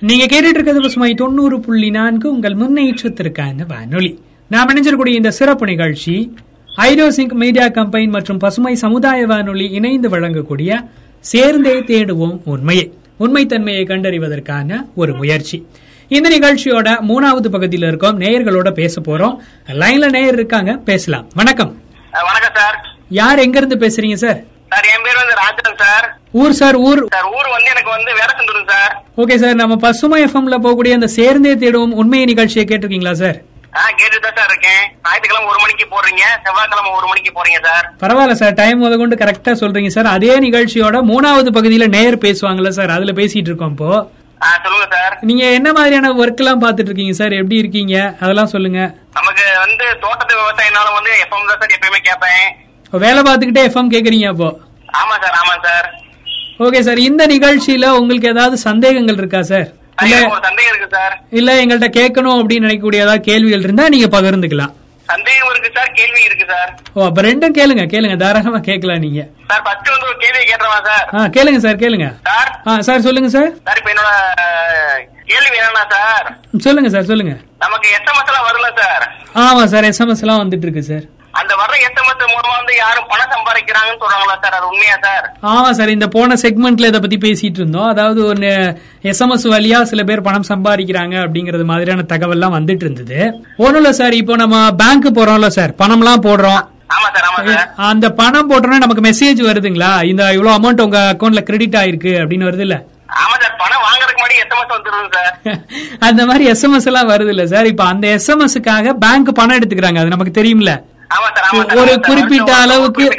நீங்க கேட்டுட்டு இருக்கிறது பசுமை தொண்ணூறு புள்ளி நான்கு. உங்கள் முன்னேற்றத்திற்கான வானொலி. நாம் இணைஞ்சிருக்கூடிய இந்த சிறப்பு நிகழ்ச்சி ஐரோசிங்க் மீடியா கம்பெனி மற்றும் பசுமை சமுதாய வானொலி இணைந்து வழங்கக்கூடிய சேர்ந்தே தேடுவோம் உண்மையை உண்மைத்தன்மையை கண்டறிவதற்கான ஒரு முயற்சி. இந்த நிகழ்ச்சியோட மூணாவது பகுதியில் இருக்கோம். நேயர்களோட பேச போறோம். லைன்ல நேயர் இருக்காங்க. பேசலாம். வணக்கம். வணக்கம் சார். யார் எங்க இருந்து பேசுறீங்க சார்? சார் என் பேர் வந்து ராஜன் சார். ஊர் சார் ஊர். சார் ஊர் வந்து எனக்கு வந்து வேடசந்தூர் சார். Okay sir. நம்ம பசுமை எஃப்எம்ல போகக்கூடிய அந்த சேர்ந்தே தேடுவோம் உண்மையை நிகழ்ச்சியை கேட்டிருக்கீங்களா சார்? ஆ கேட்டு தான் சார் இருக்கேன். ஞாயிற்றுக்கிழமை ஒரு மணிக்கு போடுறீங்க செவ்வாய்க்கிழமை ஒரு மணிக்கு போறீங்க சார். பரவாயில்ல சார். டைம் முத கொண்டு கரெக்டா சொல்றீங்க சார். அதே நிகழ்ச்சியோட மூணாவது பகுதியில நேர் பேசுவாங்கல்ல சார். அதுல பேசிட்டு இருக்கோம் இப்போ. சொல்லுங்க சார். நீங்க என்ன மாதிரியான ஒர்க் எல்லாம் பாத்துட்டு இருக்கீங்க சார்? எப்படி இருக்கீங்க? அதெல்லாம் சொல்லுங்க. நமக்கு வந்து தோட்டத்து விவசாயினால வந்து எப்பவும் தான் சார். எப்பயுமே கேட்பேன் வேலை பார்த்துக்கிட்டே எஃப்எம் கேக்குறீங்க அப்போ? ஆமா சார். ஆமா சார். ஓகே சார் இந்த நிகழ்ச்சியில உங்களுக்கு ஏதாவது சந்தேகங்கள் இருக்கா சார் சந்தேகம் இருக்கு சார் இல்ல எங்கள்கிட்ட கேட்கணும் அப்படின்னு நினைக்கக்கூடிய ஏதாவது கேள்விகள் இருந்தா நீங்க பகிர்ந்துக்கலாம். சந்தேகம் இருக்கு சார் கேள்வி இருக்கு சார் ஓ அப்ப ரெண்டும் கேளுங்க கேளுங்க. தாராளமா கேட்கலாம் நீங்க. சார் ஃபர்ஸ்ட் வந்து ஒரு கேள்வி கேட்டுறவா சார் ஆ கேளுங்க சார் கேளுங்க. சார் ஆ சார் சொல்லுங்க சார் சார் இப்ப என்னோட கேள்வி என்னன்னா சார் சொல்லுங்க சார் சொல்லுங்க. நமக்கு எஸ்எம்எஸ் எல்லாம் வரல சார் ஆமா சார் எஸ்எம்எஸ் எல்லாம் வந்துட்டு இருக்கு சார் அந்த வர்ற எஸ்எம்எஸ் மூலமா வந்து யாரும் பணம் சம்பாதிக்கிறாங்கன்னு சொல்றாங்களா சார்? அது உண்மையா சார்? ஆமா சார் இந்த போன செக்மெண்ட்ல இத பத்தி பேசிட்டு இருந்தோம். அதாவது ஒரு எஸ்எம்எஸ் வழியா சில பேர் பணம் சம்பாதிக்கிறாங்க அப்படிங்கறது மாதிரியான தகவல்லாம் வந்துட்டு இருந்தது. ஒண்ணும் இல்ல சார் இப்போ நம்ம பேங்க் போறோம்ல சார் பணம்லாம் போடுறோம். அந்த பணம் போட்டோம்னா நமக்கு மெசேஜ் வருதுங்களா? இந்த இவ்வளவு அமௌண்ட் உங்க அக்கௌண்ட்ல கிரெடிட் ஆயிருக்கு அப்படின்னு வருது இல்ல? ஆமா சார் பணம் வாங்குறதுக்கு முன்னாடி எஸ்எம்எஸ் வந்துருது சார். அந்த மாதிரி எஸ்எம்எஸ் எல்லாம் வருது இல்ல சார். இப்ப அந்த எஸ்எம்எஸ்க்காக பேங்க் பணம் எடுத்துக்கிறாங்க. அது நமக்கு தெரியும்ல. ஒரு. குறிப்பிட்ட அளவுக்கு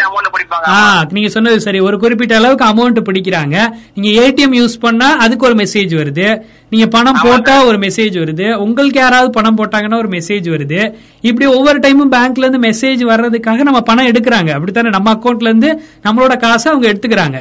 நீங்க சொன்னது சரி. ஒரு குறிப்பிட்ட அளவுக்கு அமௌண்ட் பிடிக்கிறாங்க. நீங்க ஏடிஎம் யூஸ் பண்ணா அதுக்கு ஒரு மெசேஜ் வருது. நீங்க பணம் போட்டா ஒரு மெசேஜ் வருது. உங்களுக்கு யாராவது பணம் போட்டாங்கன்னா ஒரு மெசேஜ் வருது. இப்படி ஒவ்வொரு டைமும் பேங்க்ல இருந்து மெசேஜ் வர்றதுக்காக நம்ம பணம் எடுக்கிறாங்க. அப்படித்தானே? நம்ம அக்கௌண்ட்ல இருந்து நம்மளோட காசை அவங்க எடுத்துக்கிறாங்க.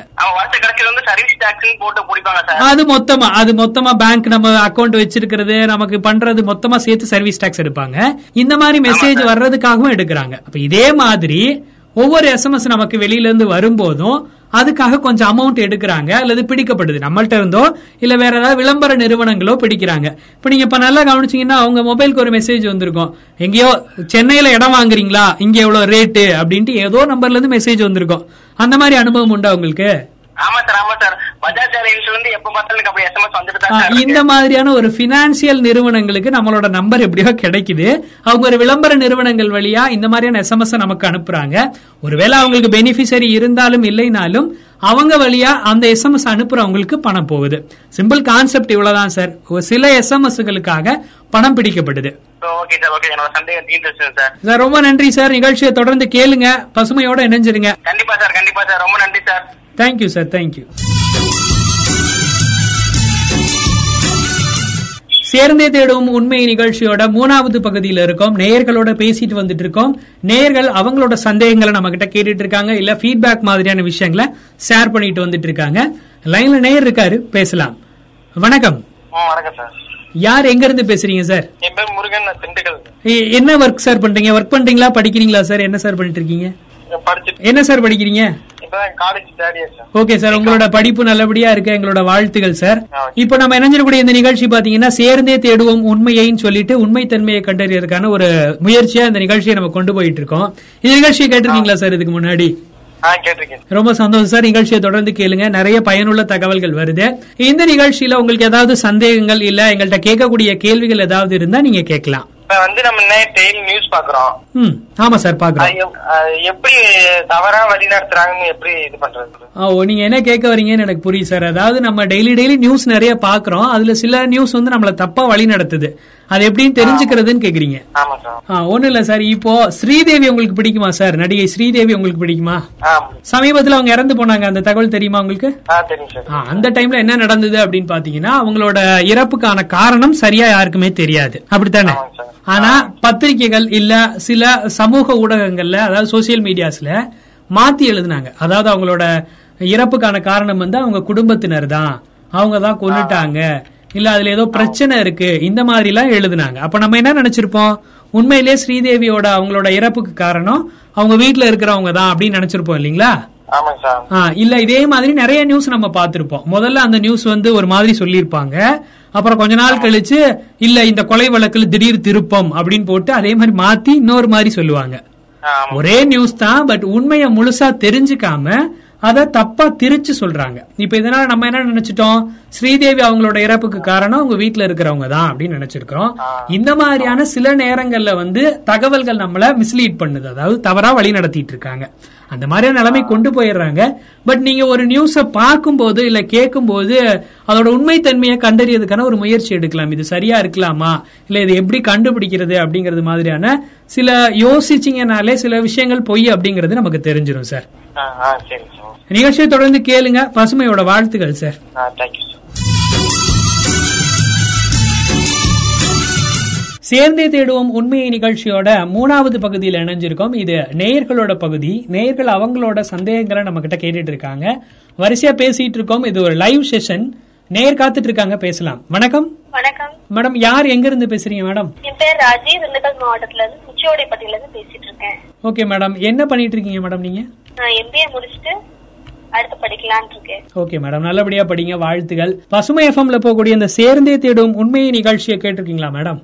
அது மொத்தமா அது மொத்தமா பேங்க் நம்ம அக்கௌண்ட் வச்சிருக்கிறது நமக்கு பண்றது மொத்தமா சேர்த்து சர்வீஸ் டாக்ஸ் எடுப்பாங்க. இந்த மாதிரி மெசேஜ் வர்றதுக்காகவும் எடுக்கிறாங்க. அப்ப இதே மாதிரி ஒவ்வொரு எஸ்எம்எஸ் நமக்கு வெளியில இருந்து வரும்போதும் அதுக்காக கொஞ்சம் அமௌண்ட் எடுக்கிறாங்க அல்லது பிடிக்கப்படுது. நம்மள்ட்ட இருந்தோ இல்ல வேற ஏதாவது விளம்பர நிறுவனங்களோ பிடிக்கிறாங்க. இப்ப நீங்க இப்ப நல்லா கவனிச்சீங்கன்னா அவங்க மொபைலுக்கு ஒரு மெசேஜ் வந்திருக்கும். எங்கேயோ சென்னையில இடம் வாங்குறீங்களா? இங்க எவ்வளவு ரேட்டு அப்படின்ட்டு ஏதோ நம்பர்ல இருந்து மெசேஜ் வந்திருக்கும். அந்த மாதிரி அனுபவம் உண்டா உங்களுக்கு? ஆமா சார் ஆமா சார். பஜாஜ் அலைன்ஸ்ல இருந்து எப்ப பார்த்தாலும் அப்படி எஸ்எம்எஸ் வந்துட்டு இந்த மாதிரியான ஒரு பினான்சியல் நிறுவனங்களுக்கு நம்மளோட நம்பர் எப்படியோ கிடைக்குது. அவங்க ஒரு விளம்பர நிறுவனங்கள் வழியா இந்த மாதிரியான எஸ்எம்எஸ் நமக்கு அனுப்புறாங்க. ஒருவேளை அவங்களுக்கு பெனிஃபிஷரி இருந்தாலும் இல்லைனாலும் அவங்க வழியா அந்த எஸ்எம்எஸ் அனுப்புறவங்களுக்கு பணம் போகுது. சிம்பிள் கான்செப்ட் இவ்வளவுதான் சார். சில எஸ்எம்எஸ்களுக்காக பணம் பிடிக்கப்படுது. சார் ரொம்ப நன்றி சார். நிகழ்ச்சியை தொடர்ந்து கேளுங்க. பசுமையோட இணைஞ்சிருங்க. கண்டிப்பா சார் கண்டிப்பா சார் ரொம்ப நன்றி சார் தேங்க்யூ சார் தேங்க்யூ சேர்ந்தே தேடும் உண்மை நிகழ்ச்சியோட மூணாவது பகுதியில இருக்கோம். நேயர்களோட பேசிட்டு வந்துட்டு இருக்கோம். நேயர்கள் அவங்களோட சந்தேகங்களை நம்ம கிட்ட கேட்டுட்டு இருக்காங்க. இல்ல ஃபீட்பேக் மாதிரியான விஷயங்களை ஷேர் பண்ணிட்டு வந்துட்டு இருக்காங்க. லைன்ல நேயர் இருக்காரு. பேசலாம். வணக்கம். வணக்கம் சார் யார் எங்க இருந்து பேசுறீங்க சார் என் பேர் முருகன் திண்டுக்கல். என்ன ஒர்க் சார் பண்றீங்க? ஒர்க் பண்றீங்களா? படிக்கிறீங்களா சார் என்ன சார் பண்ணிட்டு இருக்கீங்க? என்ன சார் படிக்கிறீங்க? ஓகே சார் உங்களோட படிப்பு நல்லபடியா இருக்கு எங்களோட வாழ்த்துகள் சார் இப்போ நம்ம இணைஞ்சிடக்கூடிய இந்த நிகழ்ச்சி பாத்தீங்கன்னா சேர்ந்தே தேடுவோம் உண்மையைன்னு சொல்லிட்டு உண்மைத்தன்மையை கண்டறியறதுக்கான ஒரு முயற்சியா இந்த நிகழ்ச்சியை நம்ம கொண்டு போயிட்டு இருக்கோம் இந்த நிகழ்ச்சியை கேட்டிருக்கீங்களா சார் இதுக்கு முன்னாடி? ரொம்ப சந்தோஷம் சார் நிகழ்ச்சியை தொடர்ந்து கேளுங்க. நிறைய பயனுள்ள தகவல்கள் வருது. இந்த நிகழ்ச்சியில உங்களுக்கு ஏதாவது சந்தேகங்கள் இல்ல எங்கள்கிட்ட கேட்கக்கூடிய கேள்விகள் ஏதாவது இருந்தா நீங்க கேட்கலாம். வந்து நம்ம டெய்லி நியூஸ் பாக்குறோம் ஆமா சார் அது எப்படி தவறா வழி நடத்துறாங்கன்னு எப்படி இது பண்றது ஓ நீங்க என்ன கேட்க வரீங்கன்னு எனக்கு புரியுது சார். அதாவது நம்ம டெய்லி டெய்லி நியூஸ் நிறைய பாக்குறோம். அதுல சில நியூஸ் வந்து நம்மள தப்பா வழி நடத்துது. அது எப்படின்னு தெரிஞ்சுக்கிறதுன்னு கேக்குறீங்க. ஒண்ணும் இல்ல சார். இப்போ ஸ்ரீதேவி உங்களுக்கு பிடிக்குமா சார்? நடிகை ஸ்ரீதேவி உங்களுக்கு பிடிக்குமா? சமீபத்துல அவங்க இறந்து போனாங்க. அந்த தகவல் தெரியுமா உங்களுக்கு? அந்த டைம்ல என்ன நடந்தது அப்படின்னு பாத்தீங்கன்னா அவங்களோட இறப்புக்கான காரணம் சரியா யாருக்குமே தெரியாது. அப்படித்தானே? ஆனா பத்திரிகைகள் இல்ல சில சமூக ஊடகங்கள்ல அதாவது சோசியல் மீடியாஸ்ல மாத்தி எழுதுனாங்க. அதாவது அவங்களோட இறப்புக்கான காரணம் வந்து அவங்க குடும்பத்தினர் தான் அவங்க தான் கொண்டுட்டாங்க இல்ல அதுல ஏதோ பிரச்சனை இருக்கு. இந்த மாதிரி எல்லாம் எழுதுனாங்க. அப்ப நம்ம என்ன நினைச்சிருப்போம்? உண்மையிலேயே ஸ்ரீதேவியோட அவங்களோட இறப்புக்கு காரணம் அவங்க வீட்டுல இருக்கிறவங்க தான் அப்படின்னு நினைச்சிருப்போம் இல்லீங்களா? இல்ல இதே மாதிரி நிறைய நியூஸ் நம்ம பார்த்திருப்போம். முதல்ல அந்த நியூஸ் வந்து ஒரு மாதிரி சொல்லியிருப்பாங்க. அப்புறம் கொஞ்ச நாள் கழிச்சு இல்ல இந்த கொலை வழக்குல திடீர் திருப்பம் அப்படின்னு போட்டு அதே மாதிரி மாத்தி இன்னொரு மாதிரி சொல்லுவாங்க. ஒரே நியூஸ் தான் பட் உண்மையை முழுசா தெரிஞ்சுக்காம அத தப்பா திரிச்சு சொல்றாங்க. இப்ப இதனால நம்ம என்ன நினைச்சிட்டோம்? ஸ்ரீதேவி அவங்களோட இறப்புக்கு காரணம் அவங்க வீட்டுல இருக்கிறவங்க தான் அப்படின்னு நினைச்சிருக்கிறோம். இந்த மாதிரியான சில நேரங்கள்ல வந்து தகவல்கள் நம்மள மிஸ்லீட் பண்ணுது. அதாவது தவறா வழி நடத்திட்டு இருக்காங்க. அந்த மாதிரியான நிலைமை கொண்டு போயிடுறாங்க. பட் நீங்க ஒரு நியூஸ பார்க்கும்போது இல்ல கேட்கும்போது அதோட உண்மைத்தன்மையை கண்டறியதுக்கான ஒரு முயற்சி எடுக்கலாம். இது சரியா இருக்கலாமா? இல்ல இது எப்படி கண்டுபிடிக்கிறது அப்படிங்கறது மாதிரியான சில யோசிச்சீங்கனாலே சில விஷயங்கள் பொய் அப்படிங்கறது நமக்கு தெரிஞ்சிடும் சார் நிகழ்ச்சியை தொடர்ந்து கேளுங்க. பசுமையோட வாழ்த்துக்கள் சார் சேர்ந்தே தேடுவோம் உண்மையை நிகழ்ச்சியோட மூணாவது பகுதியில் இணைஞ்சிருக்கோம். இது நேயர்களோட பகுதி. நேயர்கள் அவங்களோட சந்தேகங்களை நம்ம கிட்ட கேட்டுட்டு இருக்காங்க வரிசையா பேசிட்டு இருக்கோம் இது ஒரு லைவ் செஷன் நேயர் காத்துட்டு இருக்காங்க பேசலாம். வணக்கம். வணக்கம். மேடம் யார் எங்க இருந்து பேசுறீங்க மேடம்? என் பேர் ராஜி. திண்டுக்கல் மாவட்டத்துல இருந்து முச்சியோடைப்பட்டியில இருந்து பேசிட்டு இருக்கேன் ஓகே மேடம். என்ன பண்ணிட்டு இருக்கீங்க மேடம் நீங்க? நான் எம்பிஏ முடிச்சுட்டு அடுத்து படிக்கலாம்னு இருக்கேன் ஓகே மேடம். நல்லபடியா படிங்க. வாழ்த்துகள். பசுமை எஃப்எம்ல போகக்கூடிய இந்த சேர்ந்தே தேடும் உண்மையை நிகழ்ச்சியை கேட்டிருக்கீங்களா மேடம்?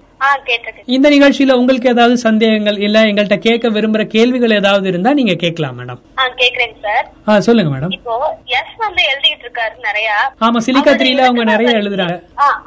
இந்த நிகழ்ச்சியில உங்களுக்கு ஏதாவது சந்தேகங்கள் இல்ல எங்கள்கிட்ட கேட்க விரும்புற கேள்விகள் ஏதாவது இருந்தா நீங்க கேட்கலாம் மேடம். கேக்குறேங்க சார். சொல்லுங்க மேடம். இப்போ எஸ் வந்து எழுதிட்டு இருக்காரு நிறைய. ஆமா சிலிக்கா த்ரீல அவங்க நிறைய எழுதுறாங்க.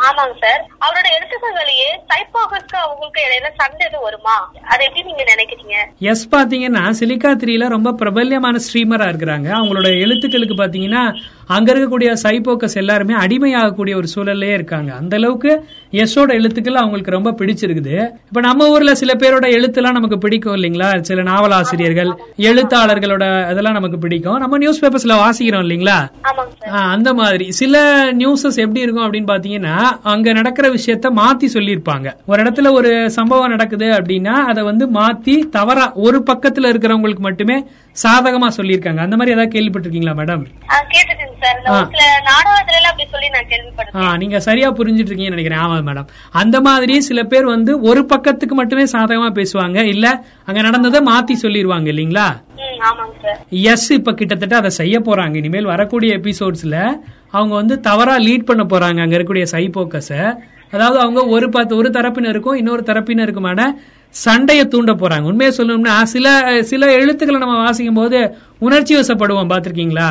ஆமாங்க சார். அவரோட எழுத்துக்கள்லயே டைப்பாகஸ்க்கு அவங்களுக்கு இடையில எதுவும் வருமா? அதை எப்படி நீங்க நினைக்கிறீங்க? எஸ் பாத்தீங்கன்னா சிலிக்கா த்ரீல ரொம்ப பிரபல்யமான ஸ்ட்ரீமரா இருக்கிறாங்க. அவங்களோட எழுத்துக்களுக்கு பாத்தீங்கன்னா அங்க இருக்கக்கூடிய சைபோக்கஸ் எல்லாருமே அடிமையாகக்கூடிய ஒரு சூழல்லே இருக்காங்க. அந்த அளவுக்கு எஸ்ஸோட எழுத்துக்கள் அவங்களுக்கு ரொம்ப பிடிச்சிருக்குது. இப்ப நம்ம ஊர்ல சில பேரோட எழுத்துலாம் நமக்கு பிடிக்கும் இல்லைங்களா? சில நாவல் ஆசிரியர்கள் எழுத்தாளர்களோட இதெல்லாம் நமக்கு பிடிக்கும். நம்ம நியூஸ் பேப்பர்ஸ்ல வாசிக்கிறோம் இல்லைங்களா? அந்த மாதிரி. சில நியூஸஸ் எப்படி இருக்கும் அப்படின்னு பாத்தீங்கன்னா அங்க நடக்கிற விஷயத்த மாத்தி சொல்லியிருப்பாங்க. ஒரு இடத்துல ஒரு சம்பவம் நடக்குது அப்படின்னா அதை வந்து மாத்தி தவறா ஒரு பக்கத்துல இருக்கிறவங்களுக்கு மட்டுமே சாதகமா சொல்லியிருக்காங்க. அந்த மாதிரி ஏதாவது கேள்விப்பட்டிருக்கீங்களா மேடம்? நீங்க சரியா புரிஞ்சிட்டு இருக்கீங்கன்னு நினைக்கிறேன். ஆமா மேடம். அந்த மாதிரி சில பேர் வந்து ஒரு பக்கத்துக்கு மட்டுமே சாதகமா பேசுவாங்க. இல்ல அங்க நடந்ததை மாத்தி சொல்லிடுவாங்க இல்லீங்களா? எஸ் இப்ப கிட்டத்தட்ட அதை செய்ய போறாங்க. இனிமேல் வரக்கூடிய எபிசோட்ஸ்ல அவங்க வந்து தவறா லீட் பண்ண போறாங்க. அங்க இருக்கக்கூடிய சைபோக்கஸ அதாவது அவங்க ஒரு பத்து ஒரு தரப்பினருக்கும் இன்னொரு தரப்பினருக்குமான சண்டையை தூண்ட போறாங்க. உண்மையை சொல்லணும்னா சில சில எழுத்துக்களை நம்ம வாசிக்கும் போது உணர்ச்சி வசப்படுவோம். பாத்திருக்கீங்களா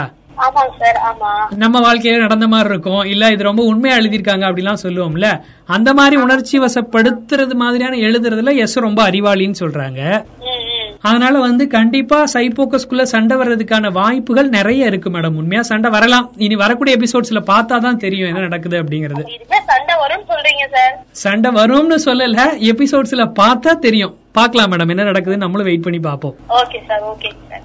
நம்ம வாழ்க்கையில நடந்த மாதிரி இருக்கும். இல்ல இது ரொம்ப உண்மையா எழுதியிருக்காங்க அப்படிலாம் சொல்லுவோம்ல. அந்த மாதிரி உணர்ச்சி வசப்படுத்துறது மாதிரியான எழுதுறதுல எஸ் ரொம்ப அறிவாளின்னு சொல்றாங்க. அதனால வந்து கண்டிப்பா சைபோக்கஸ்குள்ள சண்டை வர்றதுக்கான வாய்ப்புகள் நிறைய இருக்கு மேடம். உண்மையா சண்டை வரலாம். இனி வரக்கூடிய எபிசோட்ஸ்ல பார்த்தா தான் தெரியும் என்ன நடக்குது அப்படிங்கறது. சண்டை வரும்னு சொல்றீங்க சார். சண்டை வரும்னு சொல்லல எபிசோட்ஸ்ல பார்த்தா தெரியும். பார்க்கலாம் மேடம் என்ன நடக்குதுன்னு நம்மளும் வெயிட் பண்ணி பார்ப்போம். Okay sir okay sir